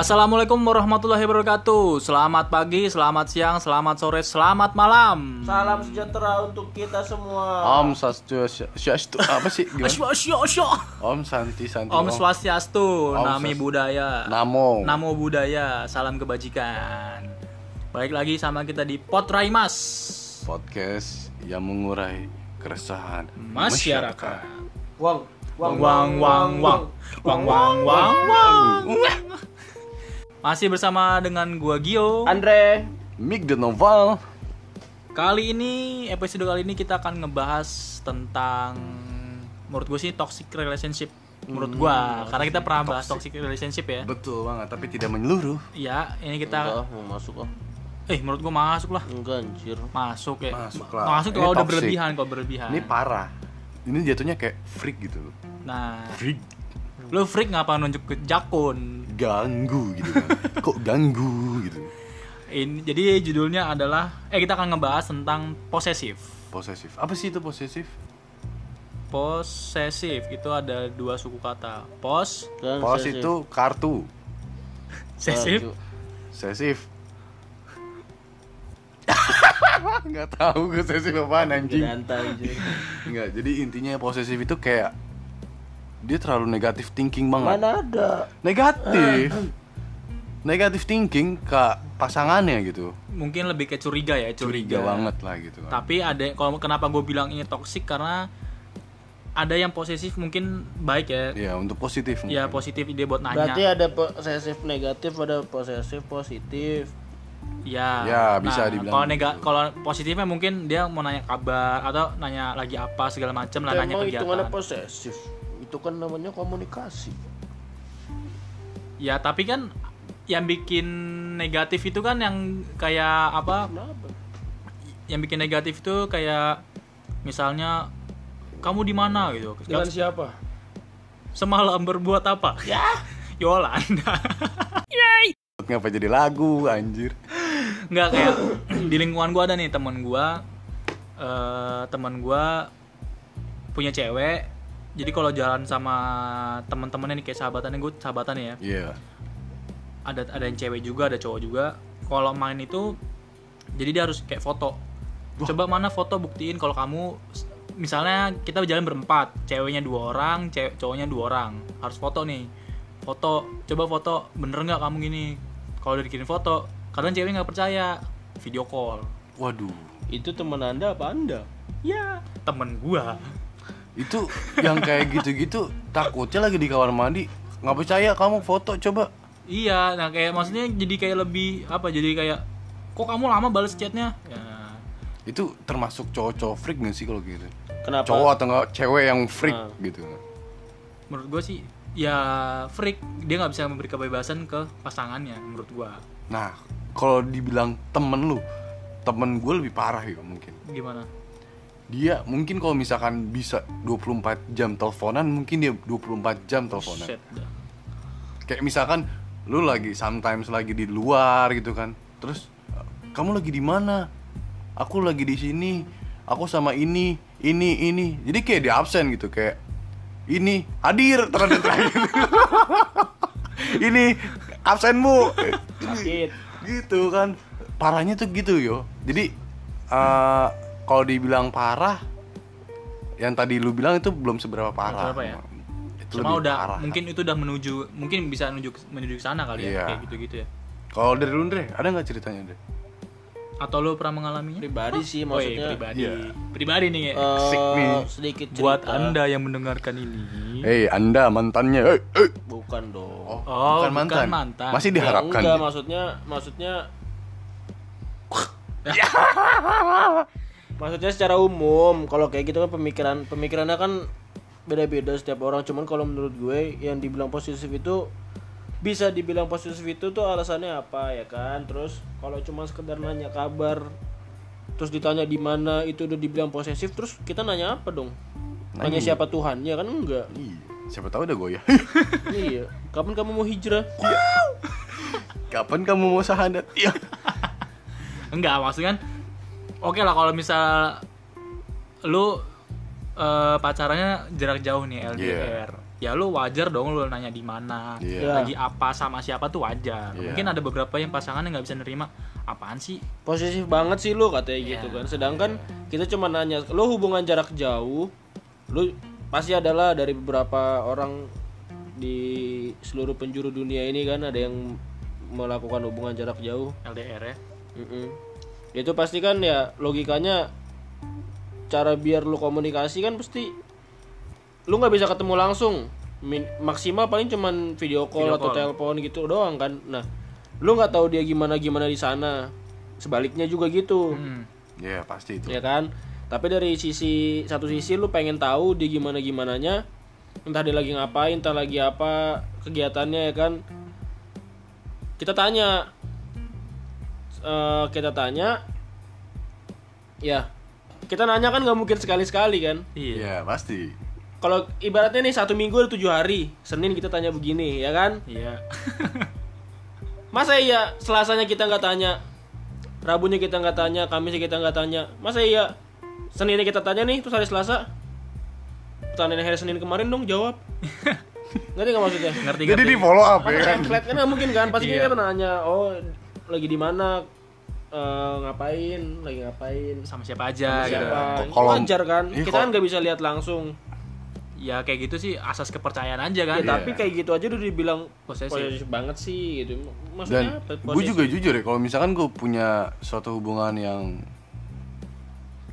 Assalamualaikum warahmatullahi wabarakatuh. Selamat pagi, selamat siang, selamat sore, selamat malam. Salam sejahtera untuk kita semua. Om Swastiastu apa sih asyo. Om Santi Santi Om Swastiastu, Om Nami Swast- Budaya. Namo Namo Budaya, salam kebajikan. Balik lagi sama kita di Potraimas podcast yang mengurai keresahan Masyarakat. Wang, Wang wang wang wang wang wang wang wang. Masih bersama dengan gua Gio. Andre. Mig the Novel Kali ini episode kali ini kita akan ngebahas tentang menurut gue sih toxic relationship menurut gua karena kita pernah bahas toxic relationship ya. betul banget tapi tidak menyeluruh Iya, ini kita Enggak, mau masuk ah. eh menurut gua masuk lah. Enggak anjir. Masuk ya. Masuk Ma- lah. Masuk kalau udah toxic. berlebihan, kalau berlebihan. ini parah ini jatuhnya kayak freak gitu loh Nah, freak lu freak ngapa nunjuk ke Jakun? ganggu gitu kan. Kok ganggu gitu? Ini jadi judulnya adalah eh kita akan ngebahas tentang posesif. posesif. Apa sih itu posesif? Posesif itu ada dua suku kata. Pos, Dan pos saya- itu kartu. Sesif, sesif. Nggak tahu gue sesif apaan anjing. Enggak, jadi intinya posesif itu kayak dia terlalu negatif thinking banget. Mana ada? Negatif. Negatif thinking ke pasangannya gitu. mungkin lebih ke curiga ya, Curiga curiga. banget lah gitu. kan. Tapi ada kalau kenapa gue bilang ini toksik karena ada yang posesif mungkin baik ya. Ya, untuk positif Ya mungkin. positif ide buat nanya. Berarti ada posesif negatif, ada posesif positif. Ya. Ya, bisa dibilang Kalau nega gitu. kalau positifnya mungkin dia mau nanya kabar atau nanya lagi apa segala macam lah nanya Emang hitungannya kegiatan. posesif. Itu kan namanya komunikasi. Ya, tapi kan yang bikin negatif itu kan yang kayak apa? Kenapa? Yang bikin negatif itu kayak misalnya kamu di mana gitu. Dengan siapa? Semalam berbuat apa? Ya. Yolanda. Ngapa jadi lagu anjir? Nggak kayak di lingkungan gua ada nih teman gua eh teman gua punya cewek. Jadi kalau jalan sama teman-temannya nih kayak sahabatannya gue sahabatannya ya. Iya. Ada ada yang cewek juga, ada cowok juga. Kalau main itu jadi dia harus kayak foto. Coba mana foto buktiin kalau kamu misalnya kita jalan berempat, ceweknya dua orang, cewek cowoknya dua orang. Harus foto nih. Foto, coba foto bener nggak kamu gini. Kalau udah dikirim foto, kadang cewek nggak percaya. Video call. Waduh. Itu teman Anda apa Anda? Ya, temen gua. Itu yang kayak gitu-gitu takutnya lagi di kamar mandi nggak percaya kamu foto coba Iya, nah kayak maksudnya jadi kayak lebih apa? Jadi kayak kok kamu lama balas chatnya? Ya, itu termasuk cowok-cowok freak nggak sih kalau gitu Kenapa? cowok atau nggak cewek yang freak Ah. gitu menurut gua sih ya freak dia nggak bisa memberi kebebasan ke pasangannya menurut gua. nah kalau dibilang temen lu temen gue lebih parah ya mungkin Gimana? Dia mungkin kalau misalkan bisa 24 jam teleponan mungkin dia 24 jam teleponan. Dah. kayak misalkan lu lagi sometimes lagi di luar gitu kan. Terus kamu lagi di mana? Aku lagi di sini. Aku sama ini ini ini. Jadi kayak di absen gitu kayak ini hadir terus terakhir ini absen bu Sakit. gitu kan. Parahnya tuh gitu yo. Jadi eh, kalau dibilang parah yang tadi lu bilang itu belum seberapa parah seberapa ya? itu Cuma lebih udah parah. mungkin itu udah menuju mungkin bisa menuju menuju ke sana kali ya Iya. kayak gitu-gitu ya. kalau dari lu Andre ada nggak ceritanya Andre Atau lu pernah mengalaminya? Pribadi sih Oh, iya, maksudnya. pribadi. Iya. Pribadi nih ya. eh, nih. sedikit cerita. Buat Anda yang mendengarkan ini. Hei anda mantannya Hei, hei. Bukan dong. Oh, Oh, bukan bukan mantan. mantan. Masih Ya, diharapkan enggak, dia. maksudnya maksudnya maksudnya secara umum kalau kayak gitu kan pemikiran pemikirannya kan beda-beda setiap orang. Cuman kalau menurut gue yang dibilang positif itu bisa dibilang positif itu tuh alasannya apa ya kan? Terus kalau cuma sekedar nanya kabar terus ditanya di mana itu udah dibilang posesif terus kita nanya apa dong? Nanya. Siapa Tuhan ya kan? Enggak. Iya, siapa tahu udah goyah iya. Kapan kamu mau hijrah? Kapan kamu mau sahadat? Iya. Enggak, maksudnya kan oke lah kalau misal lu eh, pacarannya jarak jauh nih LDR. ya lu wajar dong lu nanya di mana Iya. lagi apa sama siapa tuh wajar Iya. mungkin ada beberapa yang pasangannya nggak bisa nerima apaan sih posesif banget sih lu katanya gitu Iya. kan sedangkan kita cuma nanya lu hubungan jarak jauh lu pasti adalah dari beberapa orang di seluruh penjuru dunia ini kan ada yang melakukan hubungan jarak jauh LDR ya Mm-mm. Itu pasti kan ya logikanya cara biar lu komunikasi kan pasti lu nggak bisa ketemu langsung. Min- maksimal paling cuman video call Video atau call. telepon gitu doang kan. Nah lu nggak tahu dia gimana gimana di sana. Sebaliknya juga gitu. Hmm. Iya pasti itu. ya kan? Tapi dari sisi satu sisi lu pengen tahu dia gimana gimananya. Entah dia lagi ngapain entah lagi apa kegiatannya ya kan? Kita tanya Eh, kita tanya ya kita nanya kan nggak mungkin sekali sekali kan? Iya. Iya pasti. kalau ibaratnya nih satu minggu ada tujuh hari senin kita tanya begini ya kan? Iya. Masa iya selasanya kita nggak tanya rabunya kita nggak tanya kamisnya kita nggak tanya masa iya seninnya kita tanya nih terus hari selasa? Pertanyaan hari senin kemarin dong jawab. Ngerti nggak maksudnya? Ngerti Jadi di follow up ya kan. template kan? nggak mungkin kan? Pasti Iya. kita nanya oh lagi di mana Eh, ngapain lagi ngapain. Sama siapa aja gitu. siapa. Kalau- wajar kan? Iya, kita kan nggak bisa lihat langsung. Ya kayak gitu sih asas kepercayaan aja kan. Ya, tapi kayak gitu aja udah dibilang Posesif. posesif banget sih gitu. Maksudnya Dan apa gue juga jujur ya kalau misalkan gue punya suatu hubungan yang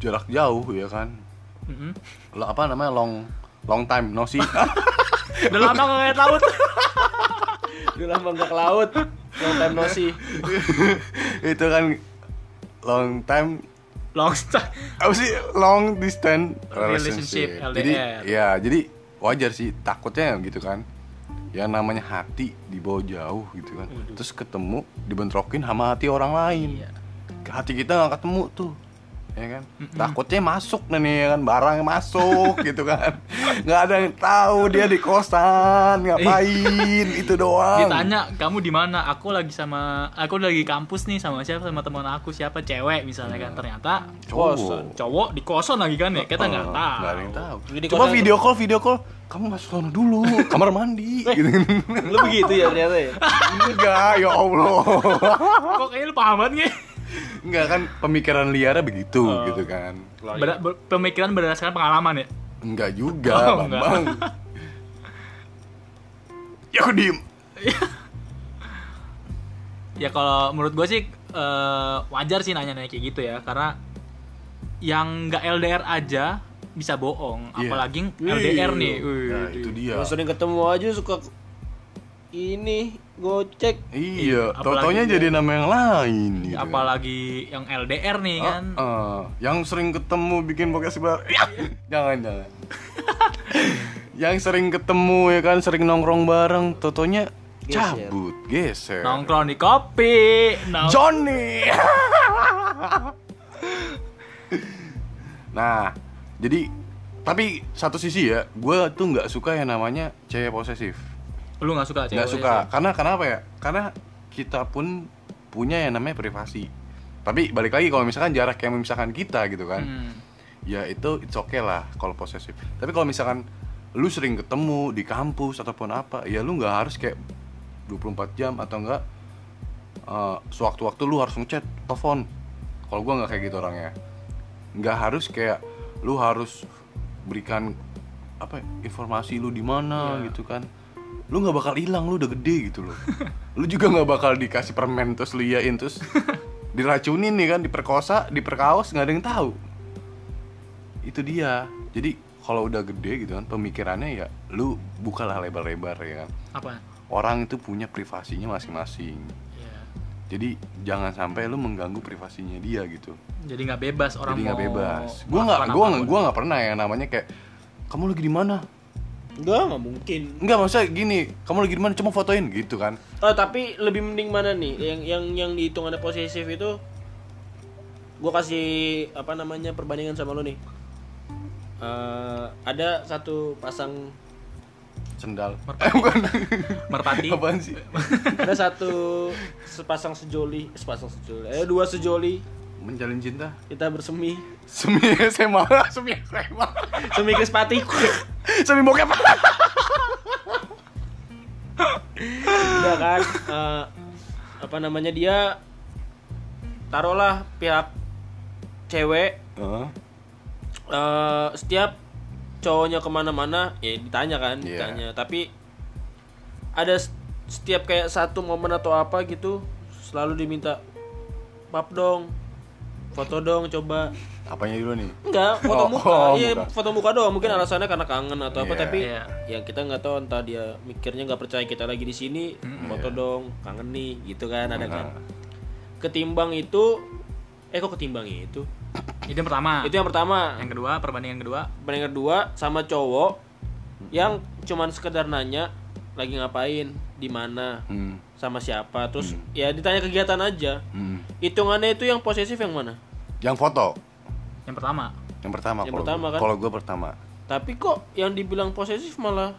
jarak jauh ya kan. Mm-mm. Lo apa namanya long long time no see. udah lama nggak ngeliat laut udah lama nggak ke laut long time no see itu kan long time long stay apa sih long distance Relationship, relationship. LDR. Jadi ya jadi wajar sih takutnya gitu kan. Yang namanya hati dibawa jauh gitu kan. Terus ketemu dibentrokin sama hati orang lain. Iya. Hati kita nggak ketemu tuh. Ya kan? Takutnya masuk nih ya kan barang masuk gitu kan. nggak ada yang tahu dia di kosan ngapain itu doang. ditanya kamu di mana aku lagi sama aku lagi kampus nih sama siapa sama teman aku siapa cewek misalnya kan ternyata Cowok. cowok di kosan lagi kan ya kita nggak Oh, tahu nggak ada yang tahu. Jadi Coba kosan- video call, video call. Kamu masuk sana dulu, kamar mandi. gitu. lu begitu ya ternyata ya Enggak, ya Allah. kok kayaknya lu paham banget nih Enggak kan pemikiran liarnya begitu Oh. gitu kan. Ber- ber- pemikiran berdasarkan pengalaman ya Enggak juga, Oh, Bang. enggak. Bang. ya aku diem. ya kalau menurut gue sih eh, wajar sih nanya-nanya kayak gitu ya karena yang nggak LDR aja bisa bohong Iya. apalagi LDR nih Wih, Nah, itu dia. Sering ketemu aja suka ini gocek Iya, apalagi totonya jadi nama yang lain gitu. kan. apalagi yang LDR nih kan Ah, ah. yang sering ketemu bikin podcast sebar. Ya, jangan jangan. yang sering ketemu ya kan, sering nongkrong bareng, totonya Geser. cabut, geser. nongkrong di kopi nong- Johnny. nah, jadi tapi satu sisi ya, gue tuh nggak suka yang namanya cewek posesif. Lu nggak suka Nggak suka, karena kenapa ya? Karena kita pun punya yang namanya privasi. Tapi balik lagi kalau misalkan jarak yang memisahkan kita gitu kan, Hmm. ya itu it's okay lah kalau posesif. Tapi kalau misalkan lu sering ketemu di kampus ataupun apa, ya lu nggak harus kayak 24 jam atau enggak eh, sewaktu-waktu lu harus ngechat, telepon. Kalau gua nggak kayak gitu orangnya. Nggak harus kayak lu harus berikan apa ya, informasi lu di mana Iya. gitu kan. Lu nggak bakal hilang, lu udah gede gitu loh. lu juga nggak bakal dikasih permen terus lu iyain terus diracunin nih kan, diperkosa, diperkaos nggak ada yang tahu. Itu dia. Jadi kalau udah gede gitu kan pemikirannya ya lu bukalah lebar-lebar ya kan. Apa? Orang itu punya privasinya masing-masing. Ya. jadi jangan sampai lu mengganggu privasinya dia gitu. Jadi nggak bebas orang jadi nggak bebas. Gua nggak gua nggak gua nggak pernah ya namanya kayak kamu lagi di mana enggak nggak mungkin. Enggak maksudnya gini kamu lagi di mana? Cuma fotoin gitu kan? Oh tapi lebih mending mana nih? Yang yang yang dihitung ada posesif itu gue kasih apa namanya perbandingan sama lo nih. Eh, ada satu pasang sendal. Merpati. Eh, bukan. Merpati. Apaan sih? Ada satu sepasang sejoli sepasang sejoli eh dua sejoli menjalin cinta? Kita bersemi. Semi SMA semi SMA semi krispati semi bokep. Iya kan? Eh, apa namanya dia? Taruhlah pihak cewek. Heeh. eh, setiap cowoknya ke mana-mana ya ditanya kan Iya. ditanya. Tapi ada setiap kayak satu momen atau apa gitu selalu diminta pap dong foto dong coba. Apanya dulu nih? enggak foto Oh, muka. oh, iya muka. foto muka doang. Mungkin alasannya karena kangen atau apa Iya. tapi Iya. ya kita nggak tahu entah dia mikirnya nggak percaya kita lagi di sini foto dong kangen nih gitu kan ada kan? Ketimbang itu eh kok ketimbang itu? Itu yang pertama. Itu yang pertama. Yang kedua perbandingan kedua. Banding kedua sama cowok yang cuman sekedar nanya lagi ngapain di mana Hmm. sama siapa terus ya ditanya kegiatan aja. Hmm. hitungannya itu yang posesif yang mana Yang foto. yang pertama Yang pertama Yang kalau pertama gua- kan? Kalau gue pertama. tapi kok yang dibilang posesif malah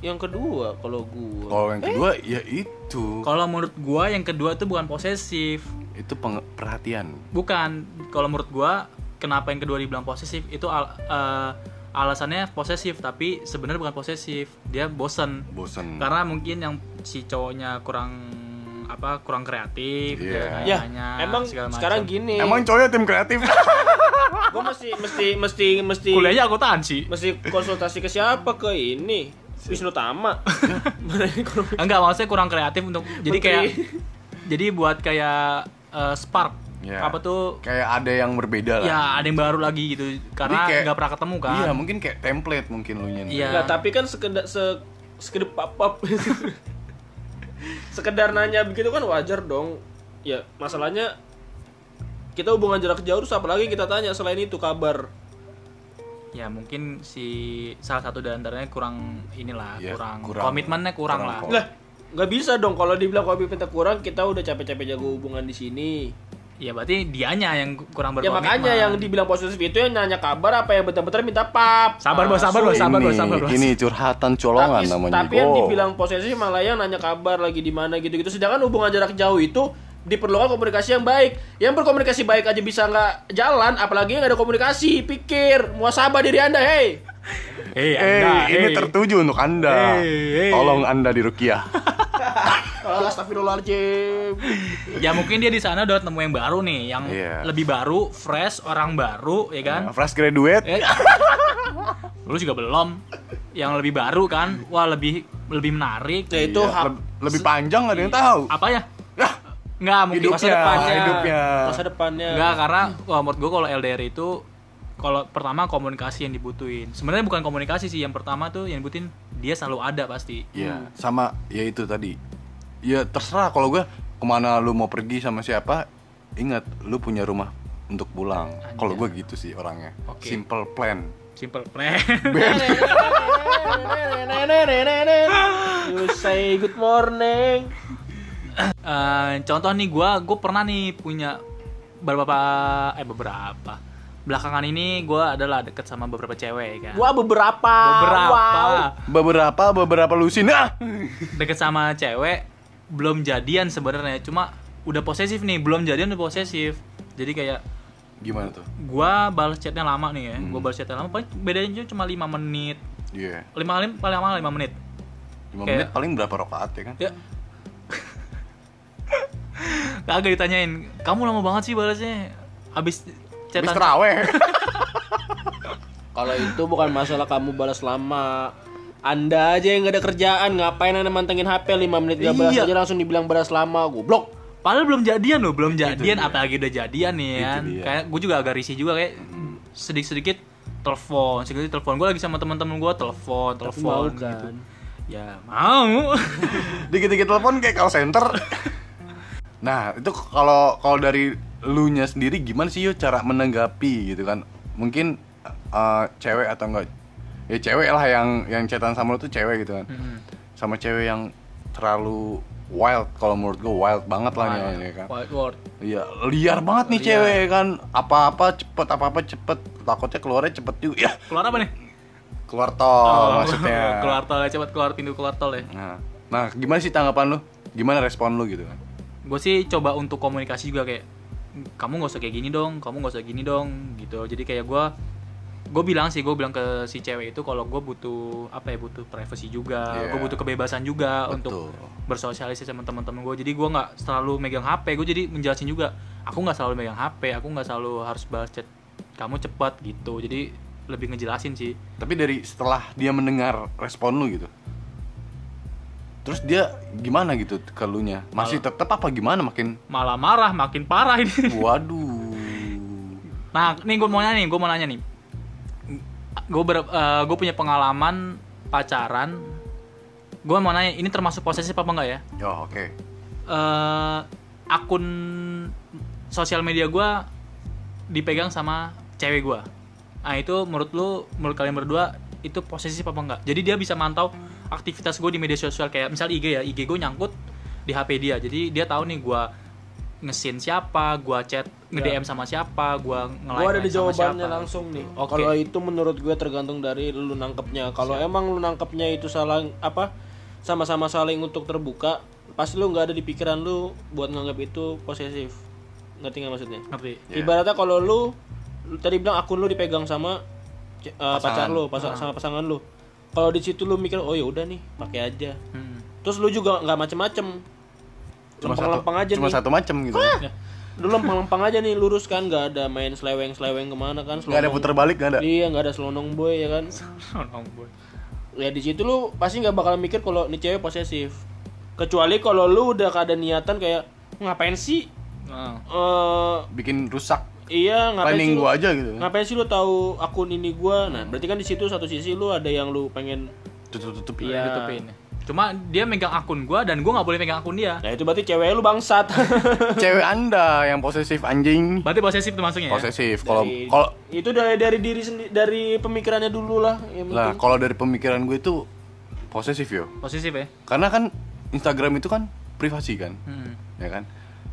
yang kedua kalau gua Kalau yang kedua ya itu. kalau menurut gua yang kedua itu bukan posesif Itu peng- perhatian. bukan kalau menurut gua kenapa yang kedua dibilang posesif itu al- eh, alasannya posesif tapi sebenarnya bukan posesif dia bosen Bosen. karena mungkin yang si cowoknya kurang apa kurang kreatif dia ya nanya emang sekarang gini Emang cowoknya tim kreatif? gua mesti mesti mesti mesti kuliahnya akuntansi mesti konsultasi ke siapa ke ini Wisnu Tama enggak maksudnya kurang kreatif untuk jadi Menteri. kayak jadi buat kayak eh, spark Ya. apa tuh Kayak ada yang berbeda lah. ya ada yang baru lagi gitu karena kayak- nggak pernah ketemu kan Iya, mungkin kayak template mungkin lu nya. Iya. Tapi kan sekedar se sekedar papap sekedar nanya begitu kan wajar dong. Ya masalahnya kita hubungan jarak jauh terus apalagi kita tanya selain itu kabar? Ya mungkin si salah satu di antaranya kurang inilah Iya, kurang, kurang. komitmennya kurang, Kurang lah. lah nggak bisa dong kalau dibilang komitmen kurang kita udah capek-capek jaga hubungan di sini ya berarti dianya yang kurang ya berkomitmen makanya yang dibilang posesif itu yang nanya kabar apa yang betul-betul minta pap Sabar, bos, sabar, bos, sabar, ini, bos, sabar, bos. ini curhatan colongan tapi, namanya. tapi yang Go. dibilang posesif malah yang nanya kabar lagi di mana gitu-gitu sedangkan hubungan jarak jauh itu diperlukan komunikasi yang baik yang berkomunikasi baik aja bisa nggak jalan apalagi yang nggak ada komunikasi pikir muasabah diri anda hei eh Eh, anda ini eh. tertuju untuk Anda. Eh, eh. Tolong Anda dirukiah. Astagfirullahaladzim ya mungkin dia di sana udah ketemu yang baru nih yang Iya. lebih baru fresh orang baru ya kan Fresh graduate. Eh, lu juga belum yang lebih baru kan wah lebih lebih menarik ya itu Iya, hak leb- lebih panjang nggak ada yang tahu. apa ya nggak mungkin Hidupnya, masa depannya hidupnya. masa depannya Enggak, karena wah, menurut gue kalau LDR itu kalau pertama komunikasi yang dibutuhin. Sebenarnya bukan komunikasi sih, yang pertama tuh yang dibutuhin dia selalu ada pasti. Iya, sama ya itu tadi. Ya terserah kalau gue ke mana lu mau pergi sama siapa, ingat lu punya rumah untuk pulang. Kalau gue gitu sih orangnya. Oke. Simple plan. Simple plan. you say good morning Eh, contoh nih gue, gue pernah nih punya beberapa eh beberapa belakangan ini gue adalah deket sama beberapa cewek kan. gua beberapa beberapa Wow. Beberapa beberapa lusin ah. deket sama cewek belum jadian sebenarnya cuma udah posesif nih belum jadian udah posesif jadi kayak Gimana tuh? gua balas chatnya lama nih ya Hmm. gua balas chatnya lama paling bedanya cuma lima menit Iya. lima kali paling lama lima menit Lima Kayak- menit paling berapa rakaat ya kan? ya kagak ditanyain kamu lama banget sih balasnya abis Habis chatan terawih. Kalau itu bukan masalah kamu balas lama. Anda aja yang gak ada kerjaan, ngapain anda mantengin HP 5 menit gak balas Iya. aja langsung dibilang balas lama, goblok. padahal belum jadian loh belum jadian dia. apalagi udah jadian nih kan dia. kayak gue juga agak risih juga kayak sedikit sedikit telepon sedikit telepon gue lagi sama teman-teman gue telepon telepon gitu kan. ya mau Dikit-dikit telepon kayak call center. nah, itu kalau kalau dari lu nya sendiri gimana sih yo cara menanggapi gitu kan? Mungkin eh, cewek atau enggak ya cewek lah yang yang chatan sama lu tuh cewek gitu kan. Mm-mm. Sama cewek yang terlalu wild kalau menurut gua wild banget lah nih ya kan. Wild World. Iya, liar banget nih Liar. cewek kan. Apa-apa cepet, apa-apa cepet. Takutnya keluarnya cepet juga. Ya, keluar apa nih keluar tol maksudnya. keluar tol ya cepat keluar pintu keluar tol ya Nah, nah, gimana sih tanggapan lu? Gimana respon lu gitu kan? gue sih coba untuk komunikasi juga kayak kamu nggak usah kayak gini dong kamu nggak usah gini dong gitu jadi kayak gue gue bilang sih gue bilang ke si cewek itu kalau gue butuh apa ya butuh privacy juga Iya. gue butuh kebebasan juga Betul. untuk bersosialisasi sama teman-teman gue jadi gue nggak selalu megang hp gue jadi menjelasin juga aku nggak selalu megang hp aku nggak selalu harus balas chat kamu cepat gitu jadi lebih ngejelasin sih Tapi dari setelah dia mendengar respon lu gitu. Terus dia gimana gitu ke lu nya? Masih tetap apa gimana makin malah marah makin parah ini waduh. Nah, nih gue mau nanya nih, gue mau nanya nih. Gue ber, gue punya pengalaman pacaran. Gue mau nanya, ini termasuk posesif apa enggak ya? Yo, oke. Eh, akun sosial media gue dipegang sama cewek gue. Nah itu menurut lu, menurut kalian berdua itu posesif apa enggak? Jadi dia bisa mantau aktivitas gue di media sosial kayak misal IG ya, IG gue nyangkut di HP dia. Jadi dia tahu nih gue ngesin siapa, gua chat nge-DM sama siapa, gua nge-like Gua ada di jawabannya siapa. langsung nih. Oke. Kalau itu menurut gue tergantung dari lu nangkepnya. Kalau emang lu nangkepnya itu salah apa sama-sama saling untuk terbuka, pasti lu nggak ada di pikiran lu buat nganggap itu posesif. Ngerti nggak maksudnya? Ngerti? Iya. Ibaratnya kalau lu, lu tadi bilang akun lu dipegang sama eh, pacar lu, pas- sama pasangan lu. Kalau di situ lu mikir, oh ya udah nih, pakai aja. Hmm. Terus lu juga nggak macem-macem, Cuma satu, lempeng-lempeng aja cuma nih. satu macam gitu. Ya. Lu lempeng-lempeng aja nih, lurus kan, nggak ada main seleweng-seleweng ke mana kan? Nggak ada selonong- puter balik nggak ada. Iya nggak ada selonong boy ya kan. Tolong, boy. Ya di situ lu pasti nggak bakal mikir kalau nih cewek posesif. Kecuali kalau lu udah ada niatan kayak ngapain sih? Nah, Eh Bikin rusak iya ngapain planning sih lu? gua aja gitu. Ngapain sih lu tahu akun ini gua? Nah berarti kan di situ satu sisi lu ada yang lu pengen. Tutup-tutup. Iya. ditutupin. Cuma dia megang akun gua dan gua nggak boleh megang akun dia. Nah itu berarti cewek lu bangsat. Cewek Anda yang posesif anjing. Berarti posesif tuh masuknya ya? Posesif. Kalau Dari- kalau itu dari dari diri sendiri dari pemikirannya dulu lah. Lah kalau dari pemikiran gue itu posesif yo. Posesif ya? Karena kan Instagram itu kan privasi kan, Hmm. ya kan.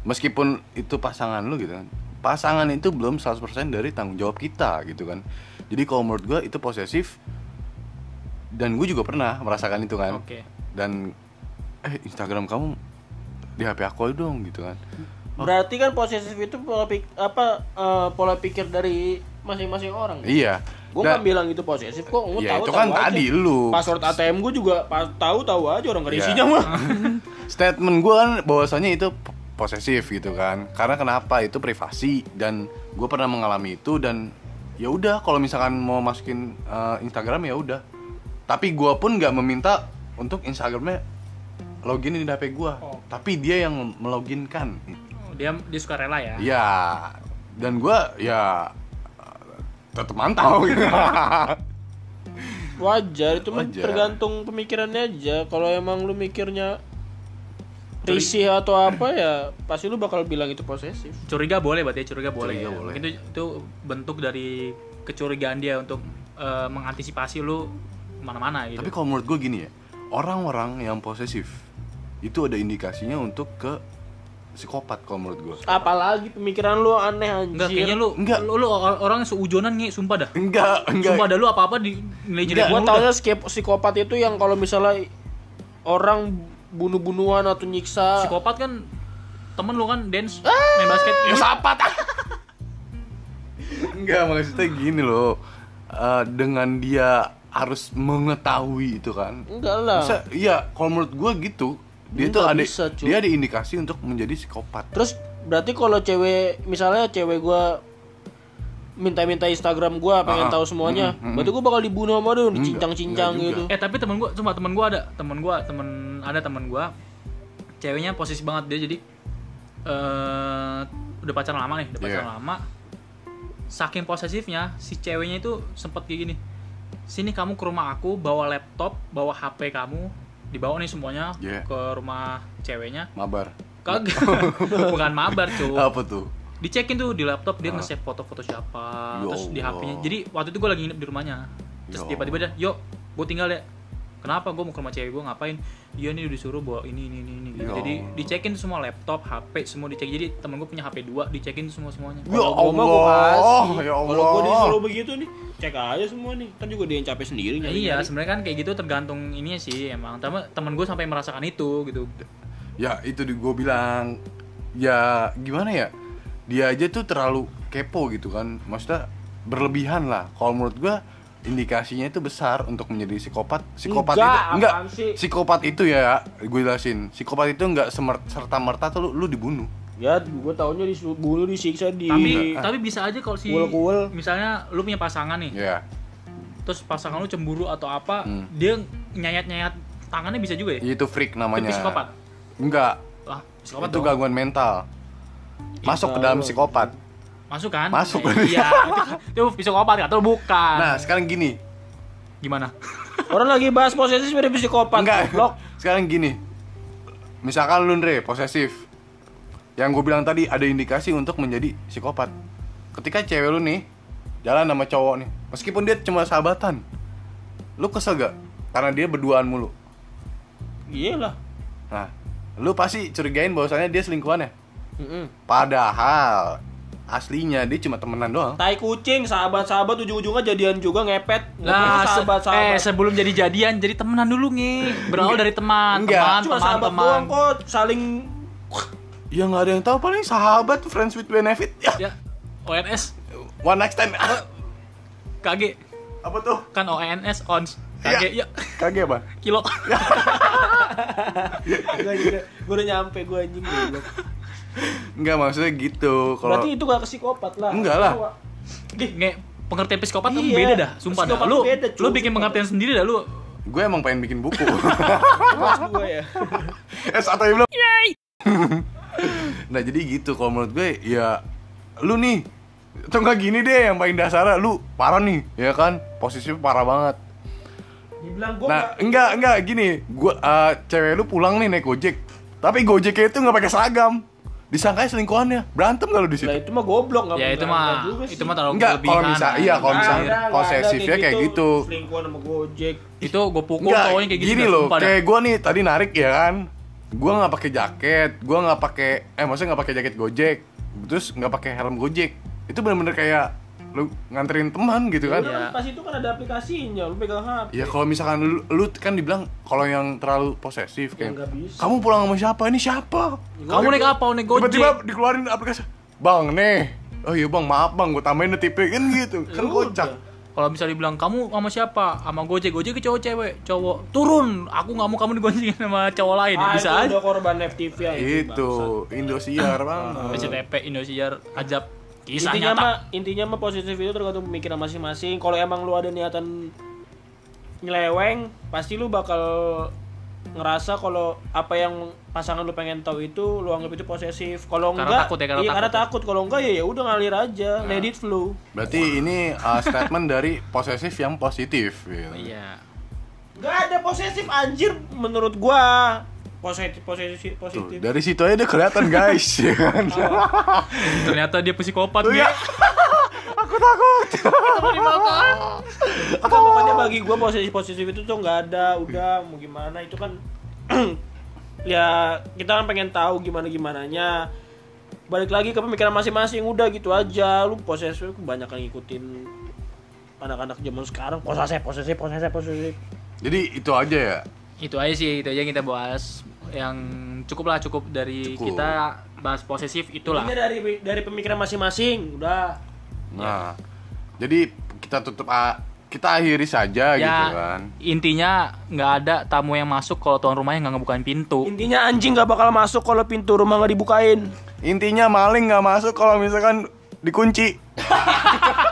Meskipun itu pasangan lu gitu kan. Pasangan itu belum 100% dari tanggung jawab kita gitu kan. Jadi kalau menurut gue itu posesif dan gue juga pernah merasakan itu kan. Oke. Dan eh Instagram kamu di HP aku aja dong gitu kan. Berarti kan posesif itu pola pik apa eh, pola pikir dari masing-masing orang. Iya. Gue nggak bilang itu posesif kok. Gue Ya, tahu itu tahu kan aja. tadi lu. Password ATM gue juga pa- tahu tahu aja orang gak Iya. isinya mah. statement gue kan bahwasanya itu posesif gitu kan karena kenapa itu privasi dan gue pernah mengalami itu dan ya udah kalau misalkan mau masukin eh, Instagram ya udah tapi gue pun nggak meminta untuk Instagramnya login di HP gue Oh. tapi dia yang meloginkan Oh, Dia dia suka rela ya? ya dan gue ya tetap mantau gitu. Wajar itu mah Wajar. tergantung pemikirannya aja. Kalau emang lu mikirnya risih atau apa ya pasti lu bakal bilang itu posesif. Curiga boleh berarti ya, curiga boleh. Curiga ya. boleh. Mungkin itu, itu bentuk dari kecurigaan dia untuk eh, mengantisipasi lu mana-mana gitu. tapi kalau menurut gue gini ya orang-orang yang posesif itu ada indikasinya untuk ke psikopat kalau menurut gue Apalagi pemikiran lu aneh anjir. Enggak, kayaknya lu, Enggak. lu, lu or- orang yang seujonan nih, sumpah dah. enggak enggak Sumpah dah lu apa-apa di nilai jelek Gua skip psikopat itu yang kalau misalnya orang bunuh-bunuhan atau nyiksa Psikopat kan temen lu kan dance Ah! main basket. ya sapat enggak maksudnya gini loh Eh, dengan dia harus mengetahui itu kan enggak lah. Masa, iya kalau menurut gue gitu dia tuh ada bisa, cuy. dia ada indikasi untuk menjadi psikopat Terus berarti kalau cewek misalnya cewek gua minta-minta Instagram gua pengen Ah, tahu semuanya, berarti gua bakal dibunuh sama dia, dicincang-cincang gitu. Eh tapi temen gua, cuma temen gua ada, temen gua, temen ada temen gua, ceweknya posisi banget dia jadi eh udah pacaran lama nih, udah pacaran Iya. lama. Saking posesifnya, si ceweknya itu sempet kayak gini. Sini kamu ke rumah aku, bawa laptop, bawa HP kamu, dibawa nih semuanya Iya. ke rumah ceweknya. mabar Kagak, bukan mabar cuy. apa tuh dicekin tuh di laptop dia nge-save foto-foto siapa Ya terus di. HP-nya jadi waktu itu gue lagi nginep di rumahnya terus tiba-tiba dia yuk gue tinggal ya kenapa gue mau ke rumah cewek gue ngapain iya nih disuruh bawa ini ini ini, ini gitu. Jadi dicekin semua laptop HP semua dicek jadi temen gue punya HP 2 dicekin semua semuanya Ya Kalau gua Allah, kasih. ya Kalau gua Allah. disuruh begitu nih, cek aja semua nih. Kan juga dia yang capek sendiri Ya, nyari. iya sebenarnya kan kayak gitu tergantung ininya sih emang tapi temen gue sampai merasakan itu gitu ya itu di gue bilang ya gimana ya dia aja tuh terlalu kepo gitu kan maksudnya berlebihan lah kalau menurut gua indikasinya itu besar untuk menjadi psikopat. Psikopat Enggak, itu enggak. sih? psikopat itu ya gue jelasin. Psikopat itu enggak serta merta tuh lu, lu dibunuh. Ya, gue taunya dibunuh disiksa di Tapi tapi bisa aja kalau si Kuel-kuel. misalnya lu punya pasangan nih, ya. Terus pasangan lu cemburu atau apa, Hmm. dia nyayat-nyayat tangannya bisa juga ya? itu freak namanya. Itu psikopat. enggak. Wah, psikopat itu dong. gangguan mental. Masuk ke dalam psikopat Masuk kan? Masuk. Eh, Iya, itu, itu psikopat atau bukan? nah sekarang gini Gimana? Orang lagi bahas posesif dari psikopat. enggak Goblok. sekarang gini misalkan lu Andre posesif yang gue bilang tadi ada indikasi untuk menjadi psikopat ketika cewek lu nih jalan sama cowok nih meskipun dia cuma sahabatan lu kesel gak karena dia berduaan mulu Iyalah. nah lu pasti curigain bahwasannya dia selingkuhan ya Heeh. padahal aslinya dia cuma temenan doang Tai kucing, sahabat-sahabat ujung-ujungnya jadian juga ngepet. Lah, se- sahabat-sahabat. eh sebelum jadi jadian, jadi temenan dulu nih. Berawal dari teman, Enggak. teman, Cuma teman, sahabat teman. doang kok saling ya nggak ada yang tahu paling sahabat friends with benefit ya Ya, ONS, one night stand KG, apa tuh kan ONS, ONS, KG, ya, kage apa kilo. gue gue udah nyampe gue anjing goblok. Enggak maksudnya gitu kalau Berarti itu gak ke psikopat lah. Enggak lah. Nge, pengertian psikopat tuh Iya. beda dah, sumpah dah. Lu, beda, lu bikin pengertian sendiri dah lu. gue emang pengen bikin buku Kelas gue ya. S atau belum nah jadi gitu kalau menurut gue ya lu nih atau enggak gini deh yang paling dasar lu parah nih ya kan posisinya parah banget Dibilang gue nah enggak enggak gini gua eh, cewek lu pulang nih naik gojek tapi gojeknya itu nggak pakai seragam disangkanya selingkuhannya. Berantem kalau di situ. Lah itu mah goblok enggak Ya itu mah, itu mah terlalu Enggak, kalau misal- iya, kalau Nggak misalnya nggak ada posesifnya kayak gitu. Selingkuhan sama Gojek. Itu gue pukul Enggak, cowoknya kayak gitu. gini dah, loh, kayak gue nih tadi narik ya kan, gue nggak pakai jaket, gue nggak pakai, eh maksudnya nggak pakai jaket gojek, terus nggak pakai helm gojek, itu bener-bener kayak lu nganterin teman gitu kan? Udah, Iya. pas itu kan ada aplikasinya, lu pegang HP. Ya kalau misalkan lu, lu kan dibilang kalau yang terlalu posesif kayak, nggak bisa. kamu pulang sama siapa? Ini siapa? Kamu naik apa? Naik Gojek. Tiba-tiba dikeluarin aplikasi, bang nih, oh iya bang maaf bang, gue tambahin notipe kan gitu, kan Ya kocak. udah. Kalau misalnya dibilang kamu sama siapa? Sama Gojek. Gojek ke cowok cewek. Cowok turun. Aku nggak mau kamu digoncengin sama cowok lain. Ah, Bisa itu aja. korban FTV ya Itu Indosiar bang. PCTP Indosiar ajab kisah intinya nyata. mah intinya mah positif itu tergantung pemikiran masing-masing kalau emang lu ada niatan nyeleweng pasti lu bakal ngerasa kalau apa yang pasangan lu pengen tahu itu lu anggap itu posesif kalau enggak takut ya, karena iya karena takut takut kalau enggak ya ya udah ngalir aja let it flow Berarti ini uh, statement dari posesif yang positif. Gitu. Iya. Enggak ada posesif anjir menurut gua positif positif Tuh, positif. dari situ aja udah kelihatan guys, ya kan? Ternyata dia psikopat Tuh ya. Aku takut. Enggak, pokoknya bagi gua posesif posesif itu tuh nggak ada. Udah mau gimana? Itu kan ya kita kan pengen tahu gimana gimananya. Balik lagi ke pemikiran masing-masing. Udah gitu aja. Lu posesif kebanyakan ngikutin anak-anak zaman sekarang. Posesif posesif posesif posesif. Jadi itu aja ya. Itu aja sih, itu aja yang kita bahas. Yang cukup lah, cukup dari Cukup. kita bahas posesif itulah. ini dari dari pemikiran masing-masing udah Nah, jadi kita tutup ah, kita akhiri saja Ya, gitu kan. intinya nggak ada tamu yang masuk kalau tuan rumahnya nggak ngebukain pintu. intinya anjing nggak bakal masuk kalau pintu rumah nggak dibukain Intinya maling nggak masuk kalau misalkan dikunci.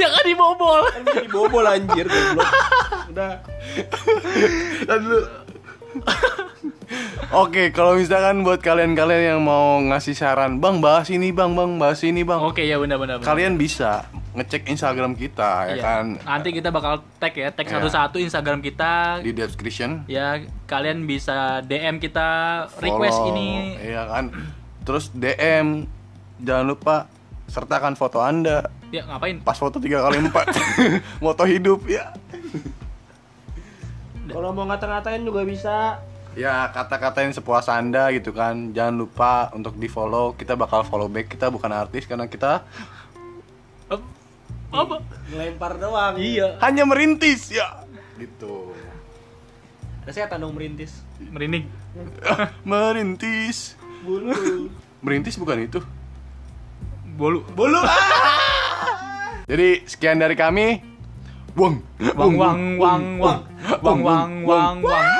ya kan dibobol. kan jadi bobol anjir goblok udah Dan lu- Oke, kalau misalkan buat kalian-kalian yang mau ngasih saran, Bang, bahas ini, Bang, Bang, bahas ini, Bang. Oke ya benar-benar. Kalian bisa ngecek Instagram kita ya Iya. kan Nanti kita bakal tag ya, tag Iya. satu-satu Instagram kita. di description. Ya kalian bisa DM kita request follow, ini. Iya kan. Terus DM jangan lupa sertakan foto Anda. Ya ngapain? Pas foto tiga kali empat Moto hidup ya. kalau mau ngata-ngatain juga bisa Ya kata-katain sepuas Anda gitu kan. Jangan lupa untuk di-follow. Kita bakal follow back. Kita bukan artis karena kita Ap- Apa? ngelempar doang Iya. hanya merintis ya. Gitu. saya dong merintis Merinding. merintis. bulu Merintis bukan itu. Bolu. Bolu. Ah! Jadi sekian dari kami. wong wong wong wong wong wong wong wong.